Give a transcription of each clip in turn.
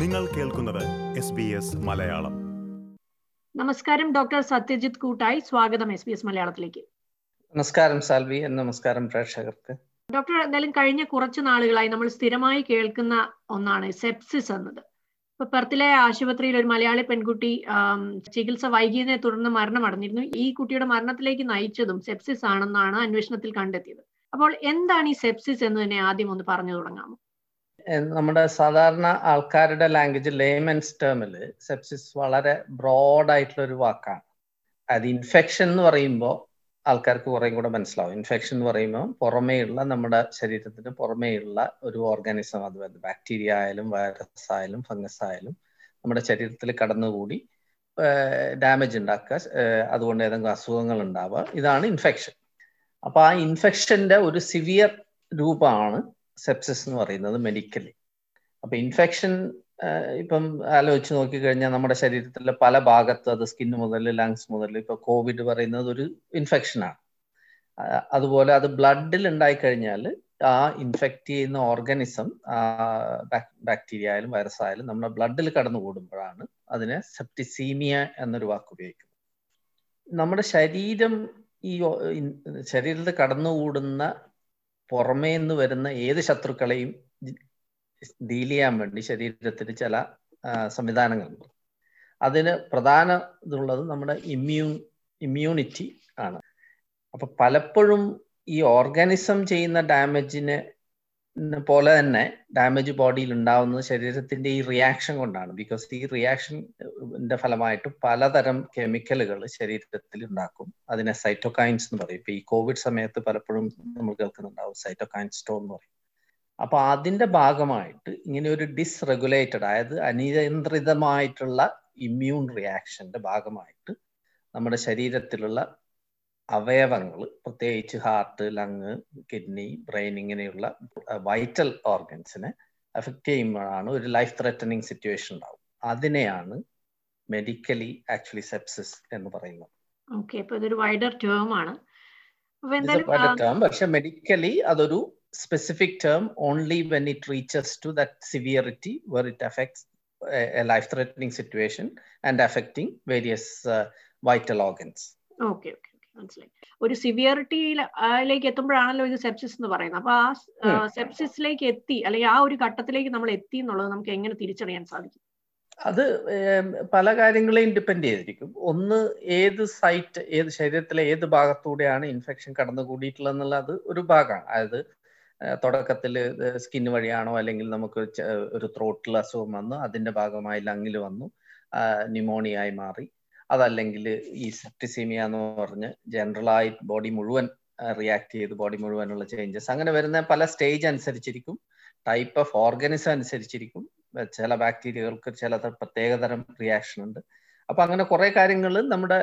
നിങ്ങൾ കേൾക്കുന്നത് മലയാളം. നമസ്കാരം ഡോക്ടർ സത്യജിത് കൂട്ടായി. സ്വാഗതം എസ് ബി എസ് മലയാളത്തിലേക്ക്. നമസ്കാരം സാൽവി നമസ്കാരം പ്രേക്ഷകർക്ക്. ഡോക്ടർ എന്തായാലും കഴിഞ്ഞ കുറച്ച് നാളുകളായി നമ്മൾ സ്ഥിരമായി കേൾക്കുന്ന ഒന്നാണ് സെപ്സിസ് എന്നത്. ഇപ്പൊ പെർത്തിലെ ആശുപത്രിയിൽ ഒരു മലയാളി പെൺകുട്ടി ചികിത്സ വൈകിയതിനെ തുടർന്ന് മരണമടഞ്ഞിരുന്നു ഈ കുട്ടിയുടെ മരണത്തിലേക്ക് നയിച്ചതും സെപ്സിസ് ആണെന്നാണ് അന്വേഷണത്തിൽ കണ്ടെത്തിയത്. അപ്പോൾ എന്താണ് ഈ സെപ്സിസ് എന്ന് തന്നെ ആദ്യം ഒന്ന് പറഞ്ഞു തുടങ്ങാമോ? നമ്മുടെ സാധാരണ ആൾക്കാരുടെ ലാംഗ്വേജ് ലേമൻസ് ടേമിൽ സെപ്സിസ് വളരെ ബ്രോഡ് ആയിട്ടുള്ള ഒരു വാക്കാണ്. അത് ഇൻഫെക്ഷൻ എന്ന് പറയുമ്പോൾ ആൾക്കാർക്ക് കുറേ കൂടെ മനസ്സിലാവും. ഇൻഫെക്ഷൻ എന്ന് പറയുമ്പോൾ പുറമേയുള്ള നമ്മുടെ ശരീരത്തിന് പുറമേയുള്ള ഒരു ഓർഗാനിസം അത് ബാക്ടീരിയ ആയാലും വൈറസ് ആയാലും ഫംഗസ് ആയാലും നമ്മുടെ ശരീരത്തിൽ കടന്നുകൂടി ഡാമേജ് ഉണ്ടാക്കുക അതുകൊണ്ട് ഏതെങ്കിലും അസുഖങ്ങൾ ഉണ്ടാവുക. ഇതാണ് ഇൻഫെക്ഷൻ അപ്പൊ ആ ഇൻഫെക്ഷന്റെ ഒരു സിവിയർ രൂപമാണ് സെപ്സിസ് എന്ന് പറയുന്നത് മെഡിക്കലി അപ്പൊ ഇൻഫെക്ഷൻ ഇപ്പം ആലോചിച്ച് നോക്കിക്കഴിഞ്ഞാൽ നമ്മുടെ ശരീരത്തിലെ പല ഭാഗത്ത് അത് സ്കിൻ മുതൽ ലങ്സ് മുതൽ ഇപ്പൊ കോവിഡ് പറയുന്നത് ഒരു ഇൻഫെക്ഷനാണ് അതുപോലെ അത് ബ്ലഡിൽ ഉണ്ടായിക്കഴിഞ്ഞാൽ ആ ഇൻഫെക്റ്റ് ചെയ്യുന്ന ഓർഗാനിസം ബാക്ടീരിയ ആയാലും വൈറസ് ആയാലും നമ്മുടെ ബ്ലഡിൽ കടന്നു കൂടുമ്പോഴാണ് അതിനെ സെപ്റ്റിസീമിയ എന്നൊരു വാക്ക് ഉപയോഗിക്കുന്നത്. നമ്മുടെ ശരീരം ഈ ശരീരത്തിൽ കടന്നുകൂടുന്ന പുറമേ നിന്ന് വരുന്ന ഏത് ശത്രുക്കളെയും ഡീൽ ചെയ്യാൻ വേണ്ടി ശരീരത്തിന് ചില സംവിധാനങ്ങളുണ്ട്. അതിന് പ്രധാന ഇതുള്ളത് നമ്മുടെ ഇമ്മ്യൂൺ ഇമ്മ്യൂണിറ്റി ആണ്. അപ്പൊ പലപ്പോഴും ഈ ഓർഗാനിസം ചെയ്യുന്ന ഡാമേജിന് പോലെ തന്നെ ഡാമേജ് ബോഡിയിൽ ഉണ്ടാവുന്നത് ശരീരത്തിന്റെ ഈ റിയാക്ഷൻ കൊണ്ടാണ്. ബിക്കോസ് ഈ റിയാക്ഷന്റെ ഫലമായിട്ട് പലതരം കെമിക്കലുകൾ ശരീരത്തിൽ ഉണ്ടാക്കും. അതിനെ സൈറ്റോകൈൻസ് എന്ന് പറയും. ഇപ്പൊ ഈ കോവിഡ് സമയത്ത് പലപ്പോഴും നമ്മൾ കേൾക്കുന്നുണ്ടാവും സൈറ്റോകൈൻ സ്റ്റോൺ എന്ന് പറയും. അപ്പൊ അതിന്റെ ഭാഗമായിട്ട് ഇങ്ങനെ ഒരു ഡിസ്റെഗുലേറ്റഡ് അതായത് അനിയന്ത്രിതമായിട്ടുള്ള ഇമ്മ്യൂൺ റിയാക്ഷന്റെ ഭാഗമായിട്ട് നമ്മുടെ ശരീരത്തിലുള്ള അവയവങ്ങൾ പ്രത്യേകിച്ച് ഹാർട്ട് ലങ് കിഡ്നി ബ്രെയിൻ ഇങ്ങനെയുള്ള വൈറ്റൽ ഓർഗൻസിനെ എഫക്ട് ചെയ്യുമ്പോഴാണ് ഒരു ലൈഫ് ത്രെറ്റനിങ് സിറ്റുവേഷൻ ഉണ്ടാവും. അതിനെയാണ് മെഡിക്കലി ആക്ച്വലി സെപ്സിസ് എന്ന് പറയുന്നത്. ഓക്കെ അപ്പൊ ഇതൊരു വൈഡർ ടേം ആണ്. ടേം പക്ഷെ മെഡിക്കലി അതൊരു specific term only when it reaches to that severity where it affects a life threatening situation and affecting various vital organs okay okay മനസ്സിലായി. ഒരു സിവിയറിറ്റിയിലേക്ക് എത്തുമ്പോഴാണല്ലോ ഇത് സെപ്സിസ് എന്ന് പറയുന്നത്. അപ്പൊ ആ സെപ്സിസിലേക്ക് എത്തി അല്ലെങ്കിൽ ആ ഒരു ഘട്ടത്തിലേക്ക് നമ്മൾ എത്തി എന്നുള്ളത് നമുക്ക് എങ്ങനെ തിരിച്ചറിയാൻ സാധിക്കും? അത് പല കാര്യങ്ങളെയും ഡിപ്പെൻഡ് ചെയ്തിരിക്കും. ഒന്ന് ഏത് സൈറ്റ് ഏത് ശരീരത്തിലെ ഏത് ഭാഗത്തൂടെയാണ് ഇൻഫെക്ഷൻ കടന്നുകൂടിയിട്ടുള്ളതെന്നുള്ളത് ഒരു ഭാഗമാണ്. അതായത് തുടക്കത്തിൽ സ്കിൻ വഴിയാണോ അല്ലെങ്കിൽ നമുക്ക് ഒരു ത്രോട്ടിൽ അസുഖം വന്നു അതിന്റെ ഭാഗമായി ലങ്ങിൽ വന്നു ന്യൂമോണിയായി മാറി. അതല്ലെങ്കിൽ ഈ സെപ്റ്റിസീമിയ എന്ന് പറഞ്ഞ് ആയി ബോഡി മുഴുവൻ റിയാക്ട് ചെയ്ത് ബോഡി മുഴുവനുള്ള ചേഞ്ചസ് അങ്ങനെ വരുന്ന പല സ്റ്റേജ് അനുസരിച്ചിരിക്കും. ടൈപ്പ് ഓഫ് ഓർഗനിസം അനുസരിച്ചിരിക്കും. ചില ബാക്ടീരിയകൾക്ക് ചില പ്രത്യേകതരം റിയാക്ഷൻ ഉണ്ട്. അപ്പൊ അങ്ങനെ കുറെ കാര്യങ്ങൾ നമ്മുടെ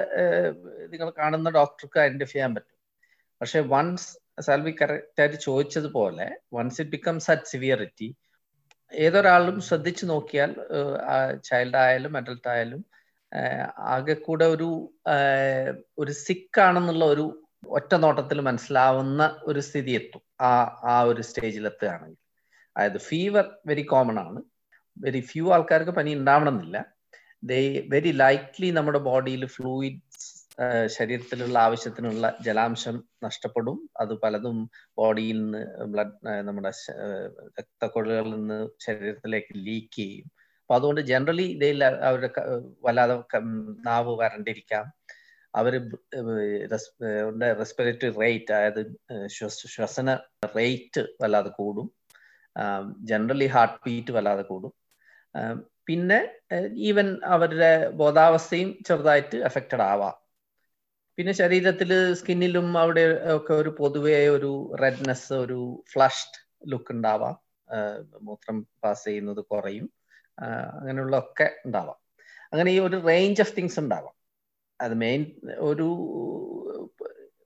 നിങ്ങൾ കാണുന്ന ഡോക്ടർക്ക് ഐഡന്റിഫൈ ചെയ്യാൻ പറ്റും. പക്ഷെ വൺസ് സാൽവി കറക്റ്റ് ആയിട്ട് ചോദിച്ചതുപോലെ once it becomes at severity ഏതൊരാളും ശ്രദ്ധിച്ചു നോക്കിയാൽ ചൈൽഡ് ആയാലും അഡൽട്ട് ആയാലും ആകെ കൂടെ ഒരു ഒരു സിക്ക് ആണെന്നുള്ള ഒരു ഒറ്റ നോട്ടത്തിൽ മനസ്സിലാവുന്ന ഒരു സ്ഥിതി എത്തും ആ ആ ഒരു സ്റ്റേജിൽ എത്തുകയാണെങ്കിൽ അതായത് ഫീവർ വെരി കോമൺ ആണ്. വെരി ഫ്യൂ ആൾക്കാർക്ക് പനി ഉണ്ടാവണമെന്നില്ല. ദേ വെരി ലൈറ്റ്ലി നമ്മുടെ ബോഡിയിൽ ഫ്ലൂയിഡ്സ് ശരീരത്തിലുള്ള ആവശ്യത്തിനുള്ള ജലാംശം നഷ്ടപ്പെടും. അത് പലതും ബോഡിയിൽ നിന്ന് ബ്ലഡ് നമ്മുടെ രക്തക്കൊഴലുകളിൽ നിന്ന് ശരീരത്തിലേക്ക് ലീക്ക് ചെയ്യും. അപ്പൊ അതുകൊണ്ട് ജനറലി ഇതിൽ അവരുടെ വല്ലാതെ നാവ് വരണ്ടിരിക്കാം. അവർ റെസ്പിറേറ്ററി റേറ്റ് അതായത് ശ്വസന റേറ്റ് വല്ലാതെ കൂടും. ജനറലി ഹാർട്ട് ബീറ്റ് വല്ലാതെ കൂടും. പിന്നെ ഈവൻ അവരുടെ ബോധാവസ്ഥയും ചെറുതായിട്ട് എഫക്റ്റഡ് ആവാം. പിന്നെ ശരീരത്തിൽ സ്കിന്നിലും അവിടെ ഒക്കെ ഒരു പൊതുവേ ഒരു റെഡ്നെസ് ഒരു ഫ്ലഷ്ഡ് ലുക്ക് ഉണ്ടാവാം. മൂത്രം പാസ് ചെയ്യുന്നത് കുറയും. അങ്ങനെയുള്ള ഒക്കെ ഉണ്ടാവാം. അങ്ങനെ ഈ ഒരു റേഞ്ച് ഓഫ് തിങ്സ് ഉണ്ടാവാം. അത് മെയിൻ ഒരു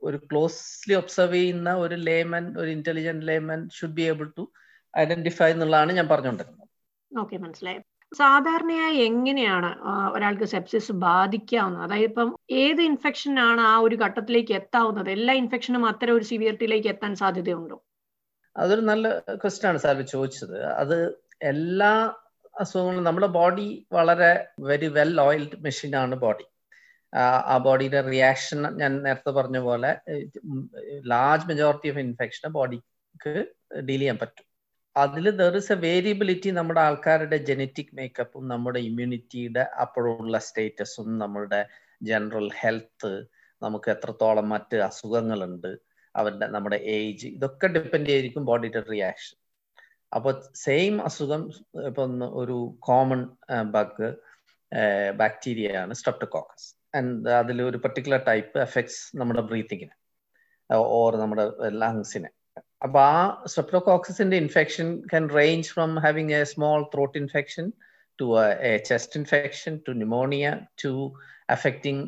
ഒരു ക്ലോസ്ലി ഒബ്സർവ് ചെയ്യുന്ന ഒരു ലേമൻ ഒരു intelligent layman should be able to identify എന്നുള്ളതാണ് ഞാൻ പറഞ്ഞുകൊണ്ടിരുന്നത്. ഓക്കെ മനസ്സിലായി. സാധാരണയായി എങ്ങനെയാണ് ഒരാൾക്ക് സെപ്സിസ് ബാധിക്കാവുന്നത്? അതായത് ഇപ്പം ഏത് ഇൻഫെക്ഷൻ ആണ് ആ ഒരു ഘട്ടത്തിലേക്ക് എത്താവുന്നത്? എല്ലാ ഇൻഫെക്ഷനും അത്തരം ഒരു സിവിയറിറ്റിയിലേക്ക് എത്താൻ സാധ്യതയുണ്ടോ? അതൊരു നല്ല ക്വസ്റ്റ്യൻ ആണ് സാർ ചോദിച്ചത്. അത് എല്ലാ അസുഖങ്ങൾ. നമ്മുടെ ബോഡി വളരെ വെരി വെൽ ഓയിൽഡ് മെഷീൻ ആണ് ബോഡി ആ ബോഡിയുടെ റിയാക്ഷൻ ഞാൻ നേരത്തെ പറഞ്ഞ പോലെ ലാർജ് മെജോറിറ്റി ഓഫ് ഇൻഫെക്ഷൻ ബോഡിക്ക് ഡീൽ ചെയ്യാൻ പറ്റും. അതിൽ ദർ ഇസ് എ വേരിയബിലിറ്റി നമ്മുടെ ആൾക്കാരുടെ ജനറ്റിക് മേക്കപ്പും നമ്മുടെ ഇമ്മ്യൂണിറ്റിയുടെ അപ്പോഴുള്ള സ്റ്റേറ്റസും നമ്മുടെ ജനറൽ ഹെൽത്ത് നമുക്ക് എത്രത്തോളം മറ്റ് അസുഖങ്ങളുണ്ട് അവരുടെ നമ്മുടെ ഏജ് ഇതൊക്കെ ഡിപ്പെൻഡ് ചെയ്തിരിക്കും ബോഡിയുടെ റിയാക്ഷൻ അപ്പോൾ സെയിം അസുഖം ഇപ്പം ഒരു കോമൺ ബഗ് ബാക്ടീരിയ ആണ് സ്ട്രെപ്റ്റോകോക്കസ് ആൻഡ് അതിൽ ഒരു പെർട്ടിക്കുലർ ടൈപ്പ് എഫക്ട്സ് നമ്മുടെ ബ്രീത്തിങ്ങിന് ഓർ നമ്മുടെ ലങ്സിന് അപ്പൊ ആ സ്ട്രെപ്റ്റോകോക്കസിന്റെ infection can range from having a small throat infection to a chest infection to pneumonia to affecting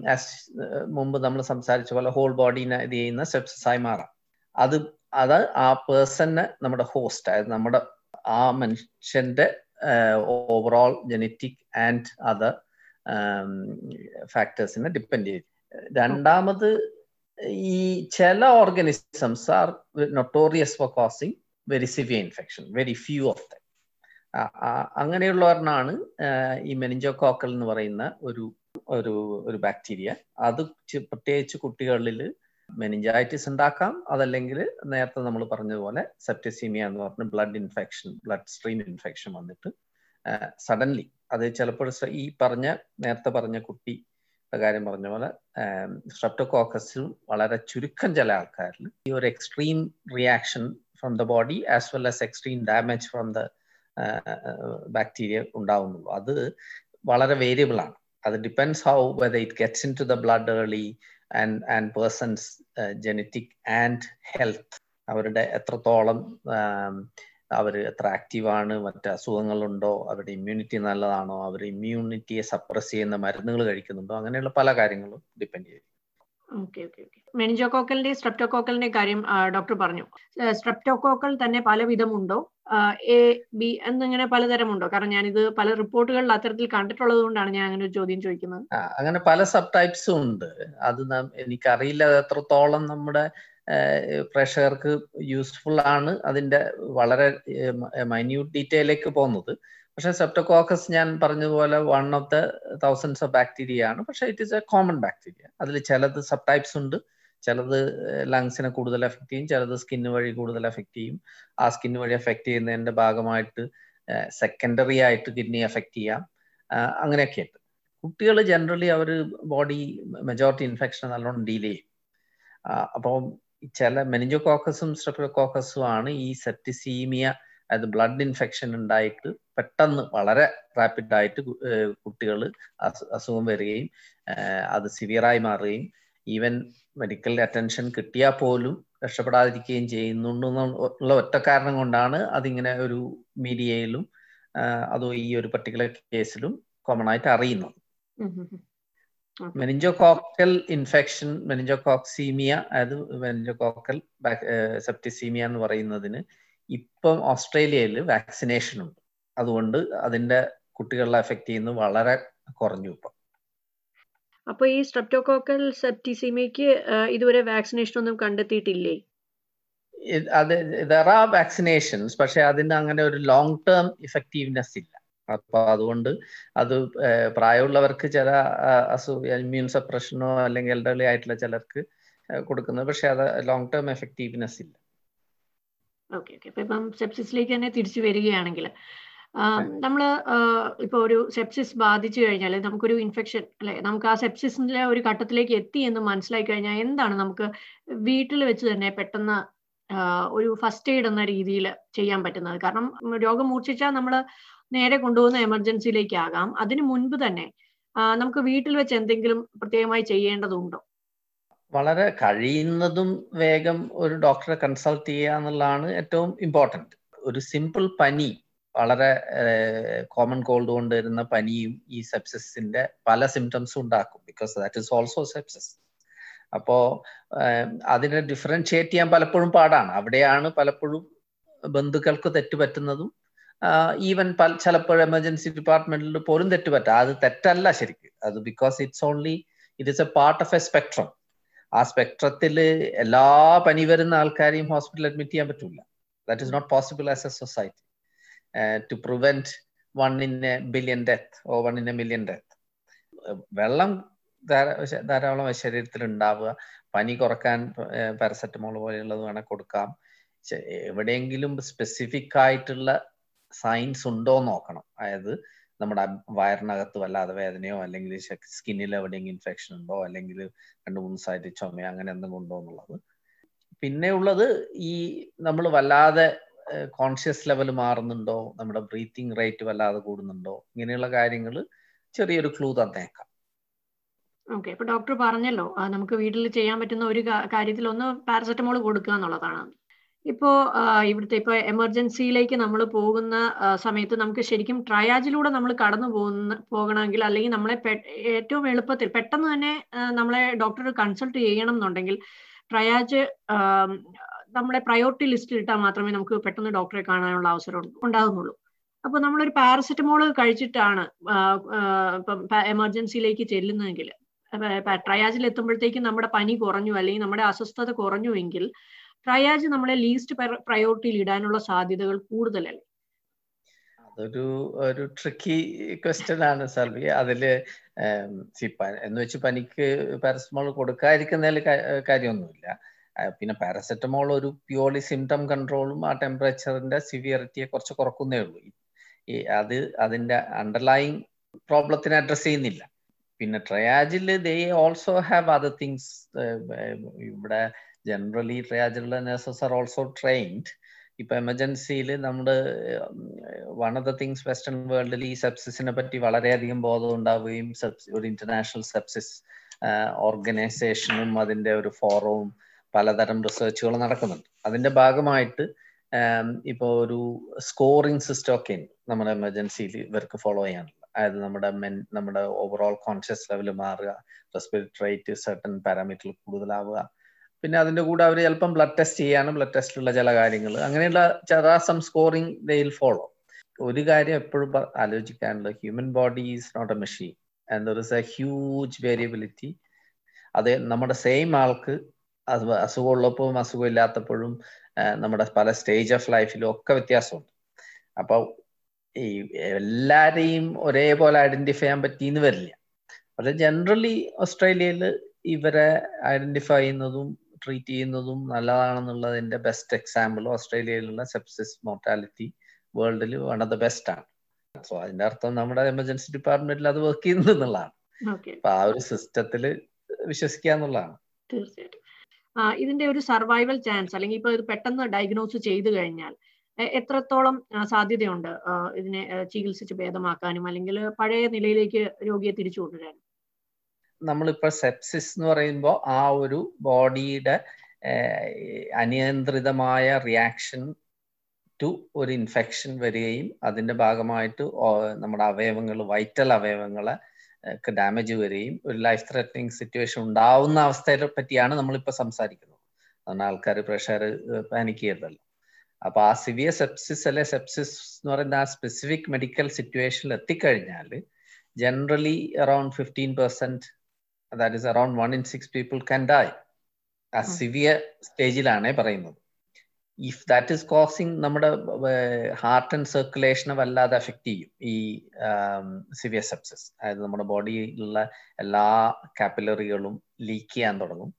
മുമ്പ് നമ്മൾ സംസാരിച്ച പോലെ ഹോൾ ബോഡീനെ ഇത് ചെയ്യുന്ന സെപ്സസ് ആയി മാറാം അത് അത് ആ പേഴ്സണ് നമ്മുടെ ഹോസ്റ്റ് അതായത് നമ്മുടെ ആ മനുഷ്യന്റെ ഓവറോൾ ജനറ്റിക് ആൻഡ് അതർ ഫാക്ടേഴ്സിനെ ഡിപ്പെൻഡ് ചെയ്യും. രണ്ടാമത് ഈ ചില organisms are notorious for causing very severe infection very few of them ഒരെണ്ണാണ് ഈ മെനിഞ്ചോകോക്കൽ എന്ന് പറയുന്ന ഒരു ഒരു ഒരു ബാക്ടീരിയ അത് പ്രത്യേകിച്ച് കുട്ടികളിൽ മെനിഞ്ചൈറ്റിസ് ഉണ്ടാക്കാം. അതല്ലെങ്കിൽ നേരത്തെ നമ്മൾ പറഞ്ഞതുപോലെ സെപ്റ്റസീമിയ എന്ന് പറഞ്ഞ blood infection blood stream infection വന്നിട്ട് സഡൻലി അത് ചിലപ്പോൾ ഈ പറഞ്ഞ നേരത്തെ പറഞ്ഞ കുട്ടി കാര്യം പറഞ്ഞ പോലെ സ്ട്രെപ്റ്റോകോക്കസിൽ വളരെ ചുരുക്കം ചില ആൾക്കാരിൽ ഈ ഒരു extreme reaction from the body as well as extreme damage from the bacteria ഉണ്ടാവുന്നുള്ളൂ. അത് വളരെ വേരിയബിൾ ആണ്. അത് depends how whether it gets into the blood early and and person's genetic and health അവരുടെ എത്രത്തോളം അവർ എത്ര ആക്റ്റീവാണ് മറ്റ് അസുഖങ്ങളുണ്ടോ അവരുടെ ഇമ്മ്യൂണിറ്റി നല്ലതാണോ അവർ ഇമ്മ്യൂണിറ്റിയെ സപ്രസ് ചെയ്യുന്ന മരുന്നുകൾ കഴിക്കുന്നുണ്ടോ അങ്ങനെയുള്ള പല കാര്യങ്ങളും ഡിപ്പെൻഡ് ചെയ്യും. ഓക്കെ ഓക്കെ ഓക്കെ മെനിജോകോക്കലിന്റെ സ്ട്രെപ്റ്റോകോക്കലിന്റെ കാര്യം ഡോക്ടർ പറഞ്ഞു. സ്ട്രെപ്റ്റോകോക്കൽ തന്നെ പല വിധമുണ്ടോ? എ ബി എന്നിങ്ങനെ പലതരമുണ്ടോ? കാരണം ഞാനിത് പല റിപ്പോർട്ടുകളിൽ അത്തരത്തിൽ കണ്ടിട്ടുള്ളത് കൊണ്ടാണ് ഞാൻ അങ്ങനെ ഒരു ചോദ്യം ചോദിക്കുന്നത്. അങ്ങനെ പല സബ് ടൈപ്സും ഉണ്ട്. അത് എനിക്കറിയില്ല എത്രത്തോളം നമ്മുടെ പ്രേക്ഷകർക്ക് യൂസ്ഫുൾ ആണ് അതിന്റെ വളരെ മൈന്യൂട്ട് ഡീറ്റെയിലേക്ക് പോകുന്നത്. പക്ഷെ സെപ്റ്റോകോക്കസ് ഞാൻ പറഞ്ഞതുപോലെ one of the thousands of bacteria ആണ്. പക്ഷെ it is a common bacteria അതിൽ ചിലത് സബ് ടൈപ്സ് ഉണ്ട്. ചിലത് ലങ്സിനെ കൂടുതൽ എഫക്ട് ചെയ്യും. ചിലത് സ്കിന്ന് വഴി കൂടുതൽ എഫക്ട് ചെയ്യും. ആ സ്കിന്ന് വഴി എഫക്ട് ചെയ്യുന്നതിന്റെ ഭാഗമായിട്ട് സെക്കൻഡറി ആയിട്ട് കിഡ്നി എഫക്ട് ചെയ്യാം. അങ്ങനെയൊക്കെ കുട്ടികൾ ജനറലി അവർ ബോഡി മെജോറിറ്റി ഇൻഫെക്ഷൻ നല്ലോണം ഡീൽ ചെയ്യും. അപ്പോൾ ചില മെനിഞ്ചോകോക്കസും സ്ട്രെപ്റ്റോകോക്കസും ആണ് ഈ സെപ്റ്റിസീമിയ അതായത് ബ്ലഡ് ഇൻഫെക്ഷൻ ഉണ്ടായിട്ട് പെട്ടെന്ന് വളരെ റാപ്പിഡ് ആയിട്ട് കുട്ടികൾ അസുഖം വരികയും അത് സിവിയറായി മാറുകയും ഈവൻ മെഡിക്കൽ അറ്റൻഷൻ കിട്ടിയാൽ പോലും രക്ഷപ്പെടാതിരിക്കുകയും ചെയ്യുന്നുണ്ടെന്നുള്ള ഒറ്റ കാരണം കൊണ്ടാണ് അതിങ്ങനെ ഒരു മീഡിയയിലും അതോ ഈ ഒരു പർട്ടിക്കുലർ കേസിലും കോമൺ ആയിട്ട് അറിയുന്നത്. മെനിഞ്ചോകോക്കൽ ഇൻഫെക്ഷൻ മെനിഞ്ചോകോക്സീമിയ അതായത് മെനിഞ്ചോകോക്കൽ സെപ്റ്റിസീമിയ എന്ന് പറയുന്നതിന് ഇപ്പം ഓസ്ട്രേലിയയിൽ വാക്സിനേഷൻ ഉണ്ട്. അതുകൊണ്ട് അതിന്റെ കുട്ടികളെ എഫക്ട് ചെയ്യുന്നത് വളരെ കുറഞ്ഞു ഇപ്പം. അപ്പൊ ഈ സ്ട്രെപ്റ്റോകോക്കൽ സെപ്റ്റിസിമയ്ക്ക് ഇതുവരെ വാക്സിനേഷൻ ഒന്നും കണ്ടെത്തിയിട്ടില്ലേ? അത് ദർ ആർ വാക്സിനേഷൻസ് പക്ഷെ അതിന് അങ്ങനെ ഒരു ലോങ് ടേം ഇഫക്റ്റീവ്നെസ് ഇല്ല. അപ്പൊ അതുകൊണ്ട് അത് പ്രായമുള്ളവർക്ക് ചില അസു ഇമ്മ്യൂൺ സപ്രഷനോ അല്ലെങ്കിൽ എൽഡർലി ആയിട്ടുള്ള ചിലർക്ക് കൊടുക്കുന്നത്. പക്ഷെ അത് ലോങ് ടേം എഫക്റ്റീവ്നെസ് ഇല്ല. ഓക്കെ ഓക്കെ അപ്പൊ ഇപ്പം സെപ്സിസിലേക്ക് തന്നെ തിരിച്ചു വരികയാണെങ്കിൽ നമ്മൾ ഇപ്പൊ ഒരു സെപ്സിസ് ബാധിച്ചു കഴിഞ്ഞാൽ നമുക്കൊരു ഇൻഫെക്ഷൻ അല്ലെ നമുക്ക് ആ സെപ്സിസിന്റെ ഒരു ഘട്ടത്തിലേക്ക് എത്തി എന്ന് മനസ്സിലായി കഴിഞ്ഞാൽ എന്താണ് നമുക്ക് വീട്ടിൽ വെച്ച് തന്നെ പെട്ടെന്ന് ഒരു ഫസ്റ്റ് എയ്ഡ് എന്ന രീതിയിൽ ചെയ്യാൻ പറ്റുന്നത്? കാരണം രോഗം മൂർച്ഛിച്ചാൽ നമ്മൾ നേരെ കൊണ്ടുപോകുന്ന എമർജൻസിയിലേക്ക് ആകാം. അതിനു മുൻപ് തന്നെ നമുക്ക് വീട്ടിൽ വെച്ച് എന്തെങ്കിലും പ്രത്യേകമായി ചെയ്യേണ്ടതുണ്ടോ? വളരെ കഴിയുന്നതും വേഗം ഒരു ഡോക്ടറെ കൺസൾട്ട് ചെയ്യുക എന്നുള്ളതാണ് ഏറ്റവും ഇമ്പോർട്ടന്റ് ഒരു സിമ്പിൾ പനി വളരെ കോമൺ കോൾഡ് കൊണ്ട് വരുന്ന പനിയും ഈ സെപ്സിസിന്റെ പല സിംറ്റംസും ഉണ്ടാക്കും. Because that is also sepsis അപ്പോ അതിനെ ഡിഫറൻഷിയേറ്റ് ചെയ്യാൻ പലപ്പോഴും പാടാണ്. അവിടെയാണ് പലപ്പോഴും ബന്ധുക്കൾക്ക് തെറ്റുപറ്റുന്നതും ഈവൻ പല ചിലപ്പോൾ എമർജൻസി ഡിപ്പാർട്ട്മെന്റിൽ പോലും തെറ്റുപറ്റാം അത് തെറ്റല്ല ശരിക്കും. അത് because it's only it is a part of a spectrum ആ സ്പെക്ട്രത്തിൽ എല്ലാ പനി വരുന്ന ആൾക്കാരെയും ഹോസ്പിറ്റൽ അഡ്മിറ്റ് ചെയ്യാൻ പറ്റില്ല that is not possible as a society to prevent one in a billion death or one in a million death വെള്ളം ധാരാളം ശരീരത്തിൽ ഉണ്ടാവുക. പനി കുറയ്ക്കാൻ പാരസെറ്റമോൾ പോലെയുള്ളത് വേണേൽ കൊടുക്കാം. എവിടെയെങ്കിലും സ്പെസിഫിക് ആയിട്ടുള്ള സയൻസ് ഉണ്ടോ നോക്കണം. അതായത് നമ്മുടെ വയറിനകത്ത് വല്ലാതെ വേദനയോ അല്ലെങ്കിൽ സ്കിന്നിൽ എവിടെയെങ്കിലും ഇൻഫെക്ഷൻ ഉണ്ടോ അല്ലെങ്കിൽ രണ്ട് മൂന്ന് സൈഡിൽ ചുമയോ അങ്ങനെ എന്തെങ്കിലും ഉണ്ടോ എന്നുള്ളത്. പിന്നെ ഉള്ളത് ഈ നമ്മൾ വല്ലാതെ കോൺഷ്യസ് ലെവൽ മാറുന്നുണ്ടോ? നമ്മുടെ ബ്രീത്തിങ് റേറ്റ് വല്ലാതെ കൂടുന്നുണ്ടോ? ഇങ്ങനെയുള്ള കാര്യങ്ങൾ ചെറിയൊരു ക്ലൂ തന്നേക്കാം. ഓക്കെ ഇപ്പൊ ഡോക്ടർ പറഞ്ഞല്ലോ നമുക്ക് വീട്ടിൽ ചെയ്യാൻ പറ്റുന്ന ഒരു കാര്യത്തിൽ ഒന്ന് പാരസെറ്റമോൾ കൊടുക്കുക എന്നുള്ളതാണ്. ഇപ്പോ ഇവിടുത്തെ ഇപ്പൊ എമർജൻസിയിലേക്ക് നമ്മൾ പോകുന്ന സമയത്ത് നമുക്ക് ശരിക്കും ട്രയാജിലൂടെ നമ്മൾ കടന്നു പോകുന്ന പോകണമെങ്കിൽ അല്ലെങ്കിൽ നമ്മളെ ഏറ്റവും എളുപ്പത്തിൽ പെട്ടെന്ന് തന്നെ നമ്മളെ ഡോക്ടർ കൺസൾട്ട് ചെയ്യണം എന്നുണ്ടെങ്കിൽ ട്രയാജ് നമ്മളെ പ്രയോറിറ്റി ലിസ്റ്റിൽ ഇട്ടാൽ മാത്രമേ നമുക്ക് പെട്ടെന്ന് ഡോക്ടറെ കാണാനുള്ള അവസരം ഉണ്ടാകുന്നുള്ളൂ അപ്പൊ നമ്മളൊരു പാരസെറ്റമോൾ കഴിച്ചിട്ടാണ് എമർജൻസിയിലേക്ക് ചെല്ലുന്നതെങ്കിൽ ട്രയാജിൽ എത്തുമ്പോഴത്തേക്കും നമ്മുടെ പനി കുറഞ്ഞു അല്ലെങ്കിൽ നമ്മുടെ അസ്വസ്ഥത കുറഞ്ഞുവെങ്കിൽ ട്രയാജ് നമ്മളെ ലീസ്റ്റ് പ്രയോറിറ്റിയിൽ ഇടാനുള്ള സാധ്യതകൾ കൂടുതലല്ലേ? അതൊരു ഒരു ട്രിക്കി ക്വസ്റ്റ്യൻ ആണ് സർവി അതിൽ എന്ന് വെച്ച് പനിക്ക് പാരസെറ്റമോൾ കൊടുക്കാതിരിക്കുന്നതിൽ കാര്യമൊന്നുമില്ല. പിന്നെ പാരസെറ്റമോൾ ഒരു പ്യൂർലി സിംറ്റം കൺട്രോളും ആ ടെമ്പറേച്ചറിന്റെ സിവിയറിറ്റിയെ കുറച്ച് കുറക്കുന്നേ ഉള്ളൂ. ഈ അത് അതിന്റെ അണ്ടർലൈങ് പ്രോബ്ലത്തിനെ അഡ്രസ് ചെയ്യുന്നില്ല. പിന്നെ ട്രയാജിൽ they also have other things ഇവിടെ ജനറലി ട്രയാജിലുള്ള നഴ്സസ് ആർ ഓൾസോ ട്രെയിൻഡ് ഇപ്പൊ എമർജൻസിയിൽ നമ്മുടെ one of the things western വേൾഡിൽ ഈ സെപ്സിസിനെ പറ്റി വളരെയധികം ബോധം ഉണ്ടാവുകയും ഒരു ഇന്റർനാഷണൽ സെപ്സിസ് ഓർഗനൈസേഷനും അതിന്റെ ഒരു ഫോറവും പലതരം റിസർച്ചുകൾ നടക്കുന്നുണ്ട്. അതിന്റെ ഭാഗമായിട്ട് ഇപ്പൊ ഒരു സ്കോറിംഗ് സിസ്റ്റം ഒക്കെ ഉണ്ട് നമ്മുടെ എമർജൻസിയിൽ ഇവർക്ക് ഫോളോ ചെയ്യാനുള്ള അതായത് നമ്മുടെ മെൻ നമ്മുടെ ഓവറോൾ കോൺഷ്യസ് ലെവൽ മാറുക റെസ്പിറേറ്റ് റേറ്റ് സർട്ടൺ പാരാമീറ്ററിൽ കൂടുതലാവുക പിന്നെ അതിന്റെ കൂടെ അവർ ചിലപ്പം ബ്ലഡ് ടെസ്റ്റ് ചെയ്യാണ് ബ്ലഡ് ടെസ്റ്റിലുള്ള ചില കാര്യങ്ങൾ അങ്ങനെയുള്ള സം സ്കോറിംഗ് ദയിൽ ഫോളോ ഒരു കാര്യം എപ്പോഴും ആലോചിക്കാനുള്ളത് human body is not a machine and there is a huge variability അത് നമ്മുടെ സെയിം ആൾക്ക് അസുഖം അസുഖമുള്ളപ്പോഴും അസുഖം ഇല്ലാത്തപ്പോഴും നമ്മുടെ പല സ്റ്റേജ് ഓഫ് ലൈഫിലും ഒക്കെ വ്യത്യാസമുണ്ട്. അപ്പൊ ഈ എല്ലാരെയും ഒരേപോലെ ഐഡന്റിഫൈ ചെയ്യാൻ പറ്റിയെന്ന് വരില്ല. പക്ഷെ ജനറലി ഓസ്ട്രേലിയയിൽ ഇവരെ ഐഡന്റിഫൈ ചെയ്യുന്നതും ട്രീറ്റ് ചെയ്യുന്നതും നല്ലതാണെന്നുള്ളതിന്റെ ബെസ്റ്റ് എക്സാമ്പിൾ ഓസ്ട്രേലിയയിലുള്ള സെപ്സിസ് മോർട്ടാലിറ്റി വേൾഡിൽ വൺ ഓഫ് ദ ബെസ്റ്റ് ആണ്. സോ അതിന്റെ അർത്ഥം നമ്മുടെ എമർജൻസി ഡിപ്പാർട്ട്മെന്റിൽ അത് വർക്ക് ചെയ്യുന്നു എന്നുള്ളതാണ്. അപ്പൊ ആ ഒരു സിസ്റ്റത്തിൽ വിശ്വസിക്കുക എന്നുള്ളതാണ്. തീർച്ചയായിട്ടും. ഇതിന്റെ ഒരു സർവൈവൽ ചാൻസ് അല്ലെങ്കിൽ ഇപ്പൊ ഇത് പെട്ടെന്ന് ഡയഗ്നോസ് ചെയ്തു കഴിഞ്ഞാൽ എത്രത്തോളം സാധ്യതയുണ്ട് ഇതിനെ ചികിത്സിച്ച് ഭേദമാക്കാനും അല്ലെങ്കിൽ പഴയ നിലയിലേക്ക് രോഗിയെ തിരിച്ചു കൊണ്ടുവരാനും? നമ്മളിപ്പോ സെപ്സിസ് എന്ന് പറയുമ്പോൾ ആ ഒരു ബോഡിയുടെ അനിയന്ത്രിതമായ റിയാക്ഷൻ ടു ഒരു ഇൻഫെക്ഷൻ വരികയും അതിന്റെ ഭാഗമായിട്ട് നമ്മുടെ അവയവങ്ങൾ വൈറ്റൽ അവയവങ്ങളെ ഡാമേജ് വരികയും ഒരു ലൈഫ് ത്രെറ്റനിങ് സിറ്റുവേഷൻ ഉണ്ടാവുന്ന അവസ്ഥയെ പറ്റിയാണ് നമ്മളിപ്പോൾ സംസാരിക്കുന്നത്. അതുകൊണ്ട് ആൾക്കാർ പ്രഷർ പാനിക് ചെയ്തല്ലോ അപ്പൊ ആ സിവിയർ സെപ്സിസ് അല്ലെ സെപ്സിസ് എന്ന് പറയുന്ന ആ സ്പെസിഫിക് മെഡിക്കൽ സിറ്റുവേഷനിൽ എത്തിക്കഴിഞ്ഞാൽ generally around fifteen percent that is around one in six people can die ആ സിവിയർ സ്റ്റേജിലാണ് പറയുന്നത്. ഇഫ് ദാറ്റ് ഇസ് കോസിങ് നമ്മുടെ ഹാർട്ട് ആൻഡ് സർക്കുലേഷനെ വല്ലാതെ അഫക്റ്റ് ചെയ്യും. ഈ സിവിയർ സെപ്സിസ് അതായത് നമ്മുടെ ബോഡിയിലുള്ള എല്ലാ കാപ്പിലറികളും ലീക്ക് ചെയ്യാൻ തുടങ്ങും.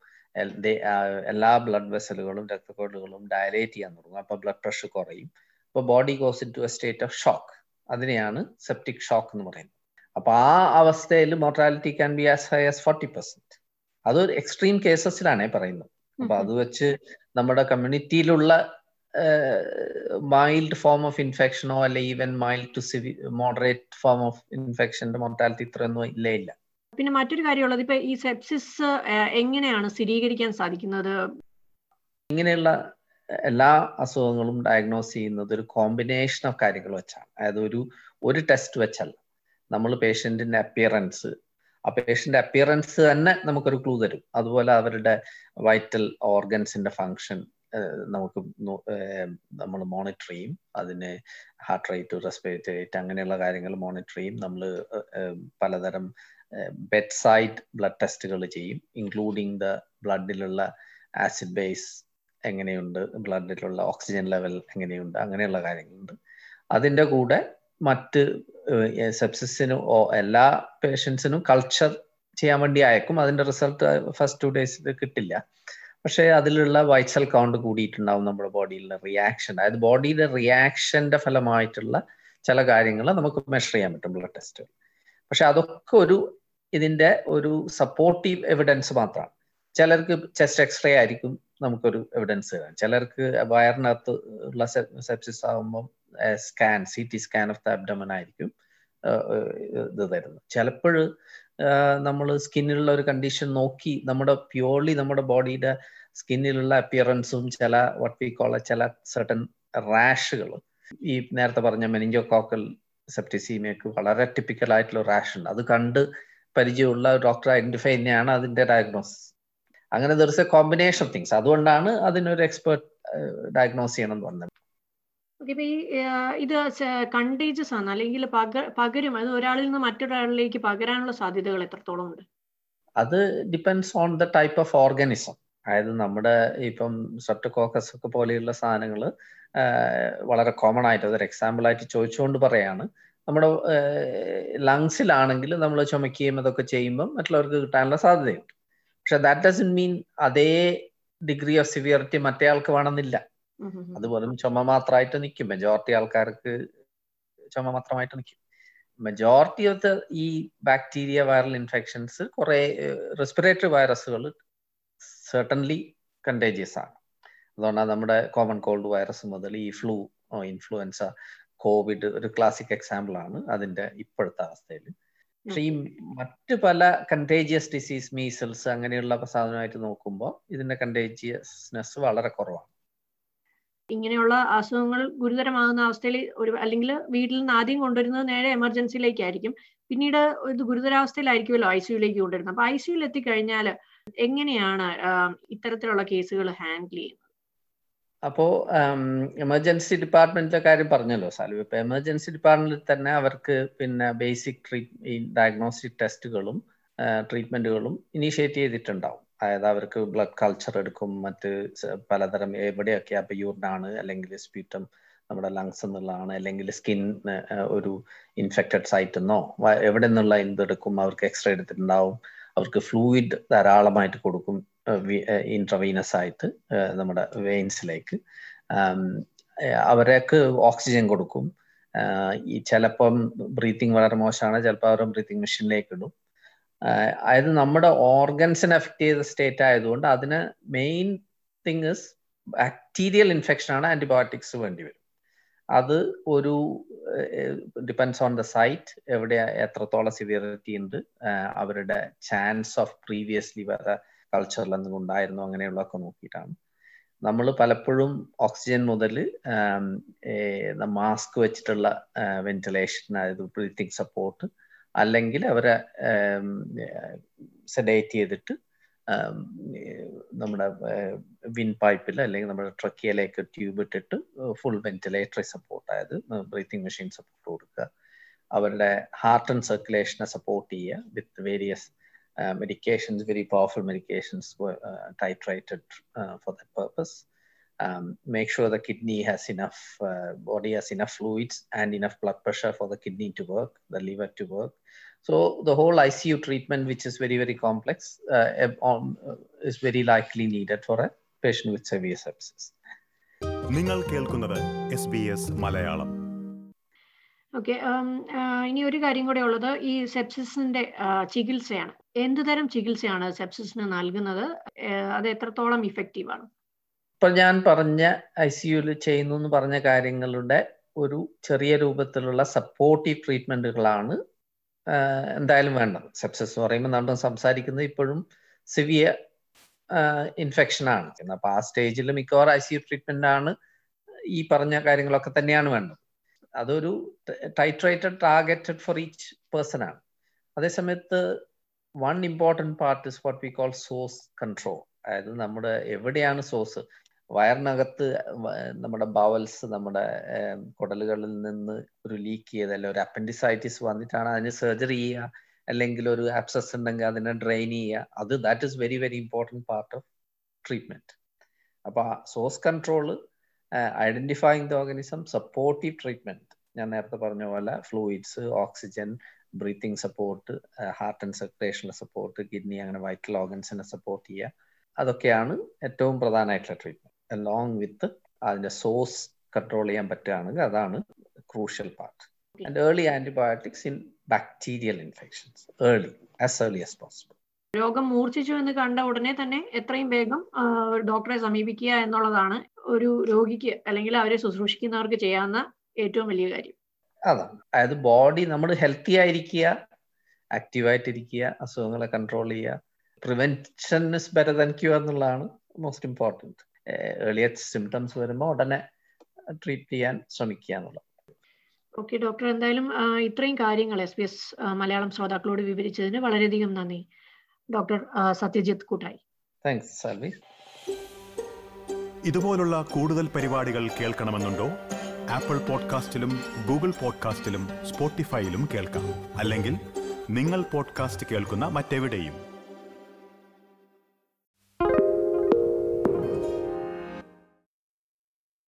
എല്ലാ ബ്ലഡ് വെസലുകളും രക്തക്കോടുകളും ഡയലേറ്റ് ചെയ്യാൻ തുടങ്ങും. അപ്പൊ ബ്ലഡ് പ്രഷർ കുറയും. അപ്പൊ body goes into a state of shock അതിനെയാണ് സെപ്റ്റിക് ഷോക്ക് എന്ന് പറയുന്നത്. അപ്പൊ ആ അവസ്ഥയിൽ mortality can be as high as forty percent അതൊരു എക്സ്ട്രീം കേസസിലാണേ പറയുന്നത്. അപ്പൊ അത് വെച്ച് നമ്മുടെ കമ്മ്യൂണിറ്റിയിലുള്ള മൈൽഡ് ഫോം ഓഫ് ഇൻഫെക്ഷനോ അല്ലെ even mild to severe moderate form of ഇൻഫെക്ഷന്റെ mortality ഇത്രയൊന്നും ഇല്ലേ ഇല്ല. പിന്നെ മറ്റൊരു കാര്യമുള്ളത് ഇപ്പൊ ഈ സെപ്സിസ് എങ്ങനെയാണ് സ്ഥിരീകരിക്കാൻ സാധിക്കുന്നത്? ഇങ്ങനെയുള്ള എല്ലാ അസുഖങ്ങളും ഡയഗ്നോസ് ചെയ്യുന്നത് ഒരു കോമ്പിനേഷൻ ഓഫ് കാര്യങ്ങൾ വെച്ചാണ്. അതായത് ഒരു ഒരു ടെസ്റ്റ് വെച്ചല്ല. നമ്മൾ പേഷ്യന്റിന്റെ അപ്പിയറൻസ് ആ പേഷ്യന്റ് അപ്പിയറൻസ് തന്നെ നമുക്കൊരു ക്ലൂ തരും. അതുപോലെ അവരുടെ വൈറ്റൽ ഓർഗൻസിന്റെ ഫങ്ഷൻ നമുക്ക് നമ്മൾ മോണിറ്റർ ചെയ്യും. അതിന് ഹാർട്ട് റേറ്റ് റെസ്പിറേറ്റ് റേറ്റ് അങ്ങനെയുള്ള കാര്യങ്ങൾ മോണിറ്റർ ചെയ്യും. നമ്മൾ പലതരം ബെഡ് സൈഡ് ബ്ലഡ് ടെസ്റ്റുകൾ ചെയ്യും. ഇൻക്ലൂഡിങ് ദ ബ്ലഡിലുള്ള ആസിഡ് ബേസ് എങ്ങനെയുണ്ട്? ബ്ലഡിലുള്ള ഓക്സിജൻ ലെവൽ എങ്ങനെയുണ്ട്? അങ്ങനെയുള്ള കാര്യങ്ങളുണ്ട്. അതിന്റെ കൂടെ മറ്റ് സെപ്സിസിനും എല്ലാ പേഷ്യൻസിനും കൾച്ചർ ചെയ്യാൻ വേണ്ടി അയക്കും അതിന്റെ റിസൾട്ട് ഫസ്റ്റ് ടു ഡേയ്സിൽ കിട്ടില്ല. പക്ഷേ അതിലുള്ള വൈറ്റ് സെൽ കൗണ്ട് കൂടിയിട്ടുണ്ടാവും നമ്മുടെ ബോഡിയിലെ റിയാക്ഷൻ. അതായത് ബോഡിയുടെ റിയാക്ഷന്റെ ഫലമായിട്ടുള്ള ചില കാര്യങ്ങൾ നമുക്ക് മെഷർ ചെയ്യാൻ പറ്റും ബ്ലഡ് ടെസ്റ്റ് പക്ഷെ അതൊക്കെ ഒരു ഇതിന്റെ ഒരു സപ്പോർട്ടീവ് എവിഡൻസ് മാത്രമാണ്. ചിലർക്ക് ചെസ്റ്റ് എക്സ്റേ ആയിരിക്കും നമുക്കൊരു എവിഡൻസ് തരാം ചിലർക്ക് വയറിനകത്ത് ഉള്ള സെപ്സിസ് ആകുമ്പോൾ scan C T scan of the abdomen ആയിരിക്കും. ഇത് തരുന്നത്. ചിലപ്പോൾ നമ്മൾ സ്കിന്നിലുള്ള ഒരു കണ്ടീഷൻ നോക്കി നമ്മുടെ പ്യുവർലി നമ്മുടെ ബോഡിയുടെ സ്കിന്നിലുള്ള അപ്പിയറൻസും ചില വട്ട് വി കോള ചില സർട്ടൻ റാഷുകൾ ഈ നേരത്തെ പറഞ്ഞ മെനിഞ്ചോ കോക്കൽ സെപ്റ്റിസീമിയക്ക് വളരെ ടിപ്പിക്കൽ ആയിട്ടുള്ള റാഷ് ഉണ്ട്. അത് കണ്ട് പരിചയമുള്ള ഡോക്ടർ ഐഡന്റിഫൈ തന്നെയാണ് അതിന്റെ ഡയഗ്നോസിസ് അങ്ങനെ ദർസ് എ കോമ്പിനേഷൻ ഓഫ് തിങ്സ് അതുകൊണ്ടാണ് അതിനൊരു എക്സ്പേർട്ട് ഡയഗ്നോസ് ചെയ്യണം എന്ന് പറഞ്ഞത്. ഇപ്പൊ ഈ ഇത് കണ്ടീജസ് ആണ്. അല്ലെങ്കിൽ പക പകരും അത് ഒരാളിൽ നിന്ന് മറ്റൊരാളിലേക്ക് പകരാനുള്ള സാധ്യതകൾ എത്രത്തോളം ഉണ്ട്? അത് depends on the type of organism അതായത് നമ്മുടെ ഇപ്പം സെപ്റ്റോകോക്കസ് ഒക്കെ പോലെയുള്ള സാധനങ്ങൾ വളരെ കോമൺ ആയിട്ട് അതൊരു എക്സാമ്പിൾ ആയിട്ട് ചോദിച്ചുകൊണ്ട് പറയാണ്. നമ്മുടെ ലങ്സിലാണെങ്കിൽ നമ്മൾ ചുമക്കുകയും അതൊക്കെ ചെയ്യുമ്പം മറ്റുള്ളവർക്ക് കിട്ടാനുള്ള സാധ്യതയുണ്ട്. പക്ഷെ ദാറ്റ് ഡസൻ മീൻ അതേ ഡിഗ്രി ഓഫ് സിവിയറിറ്റി മറ്റേ ആൾക്ക് വേണമെന്നില്ല. അത് വെറും ചുമ മാത്രമായിട്ട് നിൽക്കും മെജോറിറ്റി ആൾക്കാർക്ക് ചുമ മാത്രമായിട്ട് നിൽക്കും മെജോറിറ്റി ഓഫ് ദ ഈ ബാക്ടീരിയ വൈറൽ ഇൻഫെക്ഷൻസ് കുറെ റെസ്പിറേറ്ററി വൈറസുകൾ സെർട്ടൻലി കണ്ടേജിയസ് ആണ്. അതുകൊണ്ടാണ് നമ്മുടെ കോമൺ കോൾഡ് വൈറസ് മുതൽ ഈ ഫ്ലൂ ഇൻഫ്ലുവൻസ കോവിഡ് ഒരു ക്ലാസിക് എക്സാമ്പിൾ ആണ് അതിന്റെ ഇപ്പോഴത്തെ അവസ്ഥയിൽ. പക്ഷെ ഈ മറ്റു പല കണ്ടേജിയസ് ഡിസീസ് മീസൽസ് അങ്ങനെയുള്ള സാധനമായിട്ട് നോക്കുമ്പോൾ ഇതിന്റെ കണ്ടേജിയസ്നെസ് വളരെ കുറവാണ്. ഇങ്ങനെയുള്ള അസുഖങ്ങൾ ഗുരുതരമാകുന്ന അവസ്ഥയിൽ ഒരു അല്ലെങ്കിൽ വീട്ടിൽ നിന്ന് ആദ്യം കൊണ്ടുവരുന്നത് നേരെ എമർജൻസിയിലേക്കായിരിക്കും. പിന്നീട് ഇത് ഗുരുതരാവസ്ഥയിലായിരിക്കുമല്ലോ ഐ സിയുലേക്ക് കൊണ്ടുവരുന്നത്. അപ്പൊ ഐ സിയുൽ എത്തിക്കഴിഞ്ഞാൽ എങ്ങനെയാണ് ഇത്തരത്തിലുള്ള കേസുകൾ ഹാൻഡിൽ ചെയ്യുന്നത്? അപ്പോ എമർജൻസി ഡിപ്പാർട്ട്മെന്റിലെ കാര്യം പറഞ്ഞല്ലോ സാലു. ഇപ്പൊ എമർജൻസി ഡിപ്പാർട്ട്മെന്റിൽ തന്നെ അവർക്ക് പിന്നെ ബേസിക് ട്രീറ്റ് ഡയഗ്നോസ്റ്റിക് ടെസ്റ്റുകളും ട്രീറ്റ്മെന്റുകളും ഇനീഷ്യേറ്റ് ചെയ്തിട്ടുണ്ടാവും. അതായത് അവർക്ക് ബ്ലഡ് കൾച്ചർ എടുക്കും മറ്റ് പലതരം എവിടെയൊക്കെ അപ്പൊ യൂറിനാണ് അല്ലെങ്കിൽ സ്പീറ്റം നമ്മുടെ ലങ്സ് എന്നുള്ളതാണ് അല്ലെങ്കിൽ സ്കിൻ ഒരു ഇൻഫെക്റ്റഡ് സൈറ്റ് എന്നോ എവിടെ നിന്നുള്ള എന്തെടുക്കും അവർക്ക് എക്സ്റേ എടുത്തിട്ടുണ്ടാവും. അവർക്ക് ഫ്ലൂയിഡ് ധാരാളമായിട്ട് കൊടുക്കും ഇൻട്രവീനസ് ആയിട്ട് നമ്മുടെ വെയിൻസിലേക്ക് അവർക്ക് ഓക്സിജൻ കൊടുക്കും. ഈ ചിലപ്പം ബ്രീത്തിങ് വളരെ മോശമാണ് ചിലപ്പോൾ അവരുടെ ബ്രീത്തിങ് മെഷീനിലേക്ക് ഇടും. അതായത് നമ്മുടെ ഓർഗൻസിനെ എഫക്ട് ചെയ്ത സ്റ്റേറ്റ് ആയതുകൊണ്ട് അതിന് main thing is bacterial infection ആണ് ആന്റിബയോട്ടിക്സ് വേണ്ടി വരും. അത് ഒരു ഡിപ്പെൻസ് ഓൺ ദ സൈറ്റ് എവിടെ എത്രത്തോളം സിവിയറിറ്റി ഉണ്ട് അവരുടെ ചാൻസ് ഓഫ് പ്രീവിയസ്ലി വേറെ കൾച്ചറിൽ എന്തെങ്കിലും ഉണ്ടായിരുന്നു അങ്ങനെയുള്ളതൊക്കെ നോക്കിയിട്ടാണ്. നമ്മൾ പലപ്പോഴും ഓക്സിജൻ മുതൽ മാസ്ക് വെച്ചിട്ടുള്ള വെന്റിലേഷൻ അതായത് ബ്രീത്തിങ് സപ്പോർട്ട് അല്ലെങ്കിൽ അവരെ സെഡേറ്റ് ചെയ്തിട്ട് നമ്മുടെ വിൻ പൈപ്പിൽ അല്ലെങ്കിൽ നമ്മുടെ ട്രക്കിയയിലേക്ക് ട്യൂബ് ഇട്ടിട്ട് ഫുൾ വെന്റിലേറ്ററി സപ്പോർട്ട് അതായത് ബ്രീത്തിങ് മെഷീൻ സപ്പോർട്ട് കൊടുക്കുക അവരുടെ ഹാർട്ട് ആൻഡ് സർക്കുലേഷനെ സപ്പോർട്ട് ചെയ്യുക with various medications very powerful medications were for that purpose. Um, make sure the kidney has enough, uh, body has enough fluids and enough blood pressure for the kidney to work, the liver to work. So the whole ICU treatment, which is very, very complex, uh, is very likely needed for a patient with severe sepsis. നിങ്ങൾ കേൾക്കുന്നത് S B S Malayalam okay ഇനി ഒരു കാര്യം കൂടെ ഉള്ളത് ഈ സെപ്സിസിന്റെ ചികിത്സയാണ് എന്ത് തരം ചികിത്സയാണ് സെപ്സിസിന് നൽകുന്നത് അത് എത്രത്തോളം ഇഫക്റ്റീവ് ആണ് ഇപ്പൊ ഞാൻ പറഞ്ഞ ഐ സിയുയിൽ ചെയ്യുന്നു എന്ന് പറഞ്ഞ കാര്യങ്ങളുടെ ഒരു ചെറിയ രൂപത്തിലുള്ള സപ്പോർട്ടീവ് ട്രീറ്റ്മെന്റുകളാണ് എന്തായാലും വേണ്ടത്. സെപ്സസ് എന്ന് പറയുമ്പോൾ നമ്മൾ സംസാരിക്കുന്നത് ഇപ്പോഴും സിവിയർ ഇൻഫെക്ഷൻ ആണ്. അപ്പൊ ആ സ്റ്റേജിൽ മിക്കവാറും ഐ സി യു ട്രീറ്റ്മെന്റ് ആണ് ഈ പറഞ്ഞ കാര്യങ്ങളൊക്കെ തന്നെയാണ് വേണ്ടത്. അതൊരു titrated targeted for each person ആണ്. അതേസമയത്ത് one important part is what we call source control അതായത് നമ്മുടെ എവിടെയാണ് സോഴ്സ് വയറിനകത്ത് നമ്മുടെ ബവൽസ് നമ്മുടെ കുടലുകളിൽ നിന്ന് ഒരു ലീക്ക് ചെയ്ത് അല്ലെങ്കിൽ ഒരു അപ്പൻഡിസൈറ്റിസ് വന്നിട്ടാണ് അതിന് സർജറി ചെയ്യുക. അല്ലെങ്കിൽ ഒരു ആപ്സസ് ഉണ്ടെങ്കിൽ അതിനെ ഡ്രെയിൻ ചെയ്യുക. അത് that is very very important part of treatment അപ്പൊ source control identifying the organism supportive treatment ഞാൻ നേരത്തെ പറഞ്ഞ പോലെ fluids oxygen breathing support heart and സർക്കുലേഷന്റെ support kidney അങ്ങനെ വൈറ്റൽ ഓർഗൻസിനെ സപ്പോർട്ട് ചെയ്യുക. അതൊക്കെയാണ് ഏറ്റവും പ്രധാനമായിട്ടുള്ള ട്രീറ്റ്മെന്റ് അലോങ് വിത്ത് അതിന്റെ സോഴ്സ് കൺട്രോൾ ചെയ്യാൻ പറ്റുകയാണെങ്കിൽ അതാണ് crucial part and early antibiotics in bacterial infections early as early as possible രോഗം മൂർച്ഛിച്ചു എന്ന് കണ്ട ഉടനെ തന്നെ എത്രയും വേഗം ഡോക്ടറെ സമീപിക്കുക എന്നുള്ളതാണ് ഒരു രോഗിക്ക് അല്ലെങ്കിൽ അവരെ ശുശ്രൂഷിക്കുന്നവർക്ക് ചെയ്യാവുന്ന ഏറ്റവും വലിയ കാര്യം. അതാണ്. അതായത് ബോഡി നമ്മൾ ഹെൽത്തി ആയിരിക്കുക ആക്റ്റീവായിട്ടിരിക്കുക അസുഖങ്ങളെ കൺട്രോൾ ചെയ്യുക. Prevention is better than cure എന്നുള്ളതാണ് മോസ്റ്റ് ഇമ്പോർട്ടന്റ് ഏർലിയസ്റ്റ് സിംറ്റംസ് വരുമ്പോൾ ഉടനെ ട്രീറ്റ് ചെയ്യാൻ ശ്രമിക്കുക എന്നുള്ളത്. ഓക്കെ ഡോക്ടർ എന്തായാലും ഇത്രയും കാര്യങ്ങൾ എസ് ബി എസ് മലയാളം ശ്രോതാക്കളോട് വിവരിച്ചതിന് വളരെയധികം നന്ദി. ഡോക്ടർ സത്യജിത്ത് കൂട്ടായി. താങ്ക്സ് സാൽവി ഇതുപോലുള്ള കൂടുതൽ പരിപാടികൾ കേൾക്കണമെന്നുണ്ടോ? ആപ്പിൾ പോഡ്കാസ്റ്റിലും ഗൂഗിൾ പോഡ്കാസ്റ്റിലും സ്പോട്ടിഫൈയിലും കേൾക്കാം. അല്ലെങ്കിൽ നിങ്ങൾ പോഡ്കാസ്റ്റ് കേൾക്കുന്ന മറ്റെവിടെയും.